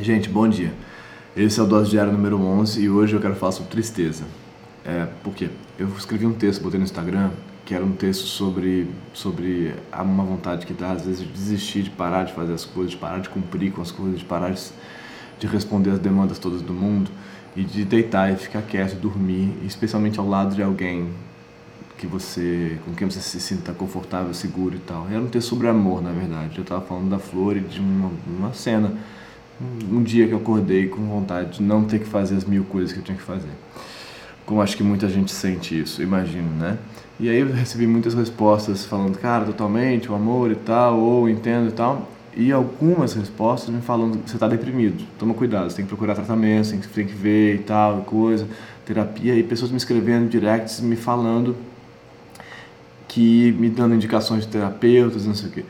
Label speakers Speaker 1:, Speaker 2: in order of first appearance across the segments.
Speaker 1: Gente, bom dia. Esse é o Dose Diário número 11 e hoje eu quero falar sobre tristeza. É, por quê? Eu escrevi um texto, botei no Instagram, que era um texto sobre, sobre uma vontade que dá, às vezes, de desistir, de parar de fazer as coisas, de parar de cumprir com as coisas, de parar de, de responder as demandas todas do mundo e de deitar e ficar quieto, dormir, especialmente ao lado de alguém que você com quem você se sinta confortável, seguro e tal. Era um texto sobre amor, na verdade. Eu estava falando da flor e de uma, uma cena, um, dia que eu acordei com vontade de não ter que fazer as mil coisas que eu tinha que fazer. Como acho que muita gente sente isso, imagino, né? E aí eu recebi muitas respostas falando, cara, totalmente, o amor e tal, ou entendo e tal. E algumas respostas me falando, você está deprimido, toma cuidado, você tem que procurar tratamento, você tem que ver e tal, coisa, terapia. E pessoas me escrevendo directs, me falando que me dando indicações de terapeutas, não sei o quê.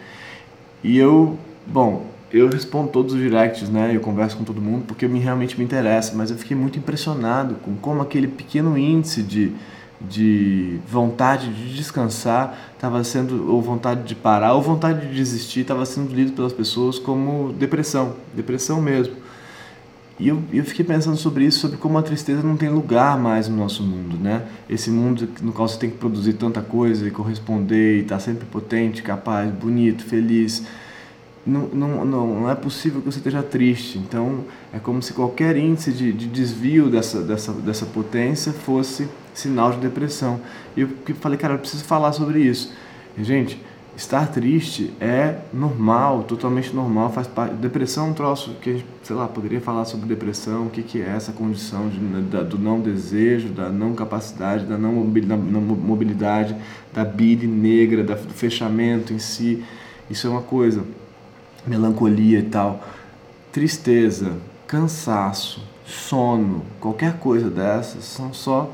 Speaker 1: E eu, bom, eu respondo todos os directs, né? Eu converso com todo mundo porque me, realmente me interessa, mas eu fiquei muito impressionado com como aquele pequeno índice de, de vontade de descansar estava sendo, ou vontade de parar, ou vontade de desistir, estava sendo lido pelas pessoas como depressão, depressão mesmo. E eu, eu fiquei pensando sobre isso, sobre como a tristeza não tem lugar mais no nosso mundo, né? Esse mundo no qual você tem que produzir tanta coisa e corresponder e estar tá sempre potente, capaz, bonito, feliz. Não, não, não, é possível que você esteja triste. Então, é como se qualquer índice de, de desvio dessa, dessa, dessa potência fosse sinal de depressão. E eu falei, cara, eu preciso falar sobre isso. E, gente, estar triste é normal, totalmente normal, faz parte. Depressão é um troço que a gente, sei lá, poderia falar sobre depressão, o que, que é essa condição de, da, do não desejo, da não capacidade, da não mobilidade, da bile negra, da, do fechamento em si. Isso é uma coisa. Melancolia e tal. Tristeza, cansaço, sono, qualquer coisa dessas são só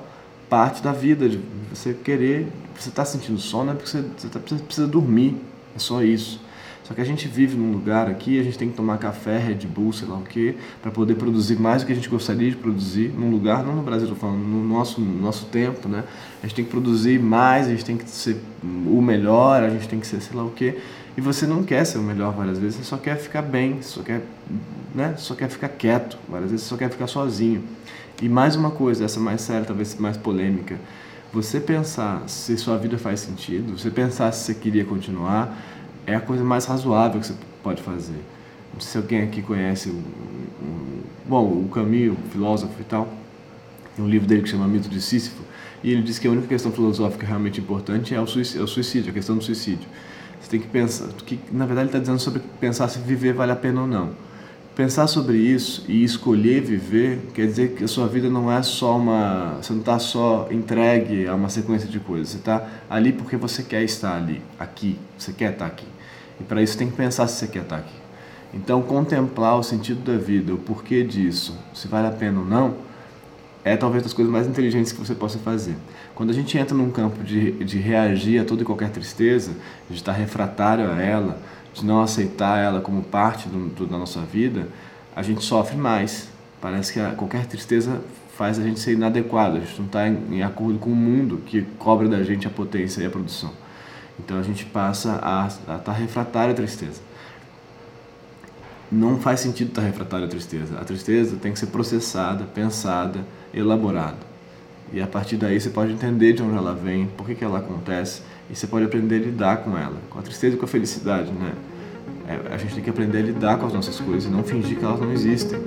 Speaker 1: parte da vida, de você querer, você está sentindo sono é porque você, você tá, precisa, dormir, é só isso. Só que a gente vive num lugar aqui, a gente tem que tomar café, Red Bull, sei lá o que, para poder produzir mais do que a gente gostaria de produzir num lugar, não no Brasil, estou falando, no nosso, no nosso tempo, né? A gente tem que produzir mais, a gente tem que ser o melhor, a gente tem que ser sei lá o que. E você não quer ser o melhor várias vezes, você só quer ficar bem, só quer, né? Só quer ficar quieto, várias vezes você só quer ficar sozinho. E mais uma coisa, essa mais séria, talvez mais polêmica. Você pensar se sua vida faz sentido, você pensar se você queria continuar, é a coisa mais razoável que você pode fazer. Não sei se alguém aqui conhece, o, bom, o Camus, o filósofo e tal, tem um livro dele que chama Mito de Sísifo, e ele diz que a única questão filosófica realmente importante é o suicídio, é o suicídio a questão do suicídio. Você tem que pensar, que na verdade ele está dizendo sobre pensar se viver vale a pena ou não. Pensar sobre isso e escolher viver quer dizer que a sua vida não é só uma. Você não está só entregue a uma sequência de coisas. Você está ali porque você quer estar ali, aqui. Você quer estar aqui. E para isso tem que pensar se você quer estar aqui. Então, contemplar o sentido da vida, o porquê disso, se vale a pena ou não, é talvez das coisas mais inteligentes que você possa fazer. Quando a gente entra num campo de, de reagir a toda e qualquer tristeza, de estar refratário a ela, de não aceitar ela como parte do, do, da nossa vida, a gente sofre mais. Parece que a, qualquer tristeza faz a gente ser inadequado, a gente não está em, em, acordo com o mundo que cobra da gente a potência e a produção. Então a gente passa a estar tá refratário à tristeza. Não faz sentido estar tá refratário à tristeza. A tristeza tem que ser processada, pensada, elaborada. E a partir daí você pode entender de onde ela vem, por que, que ela acontece, e você pode aprender a lidar com ela, com a tristeza e com a felicidade, né? É, a gente tem que aprender a lidar com as nossas coisas e não fingir que elas não existem.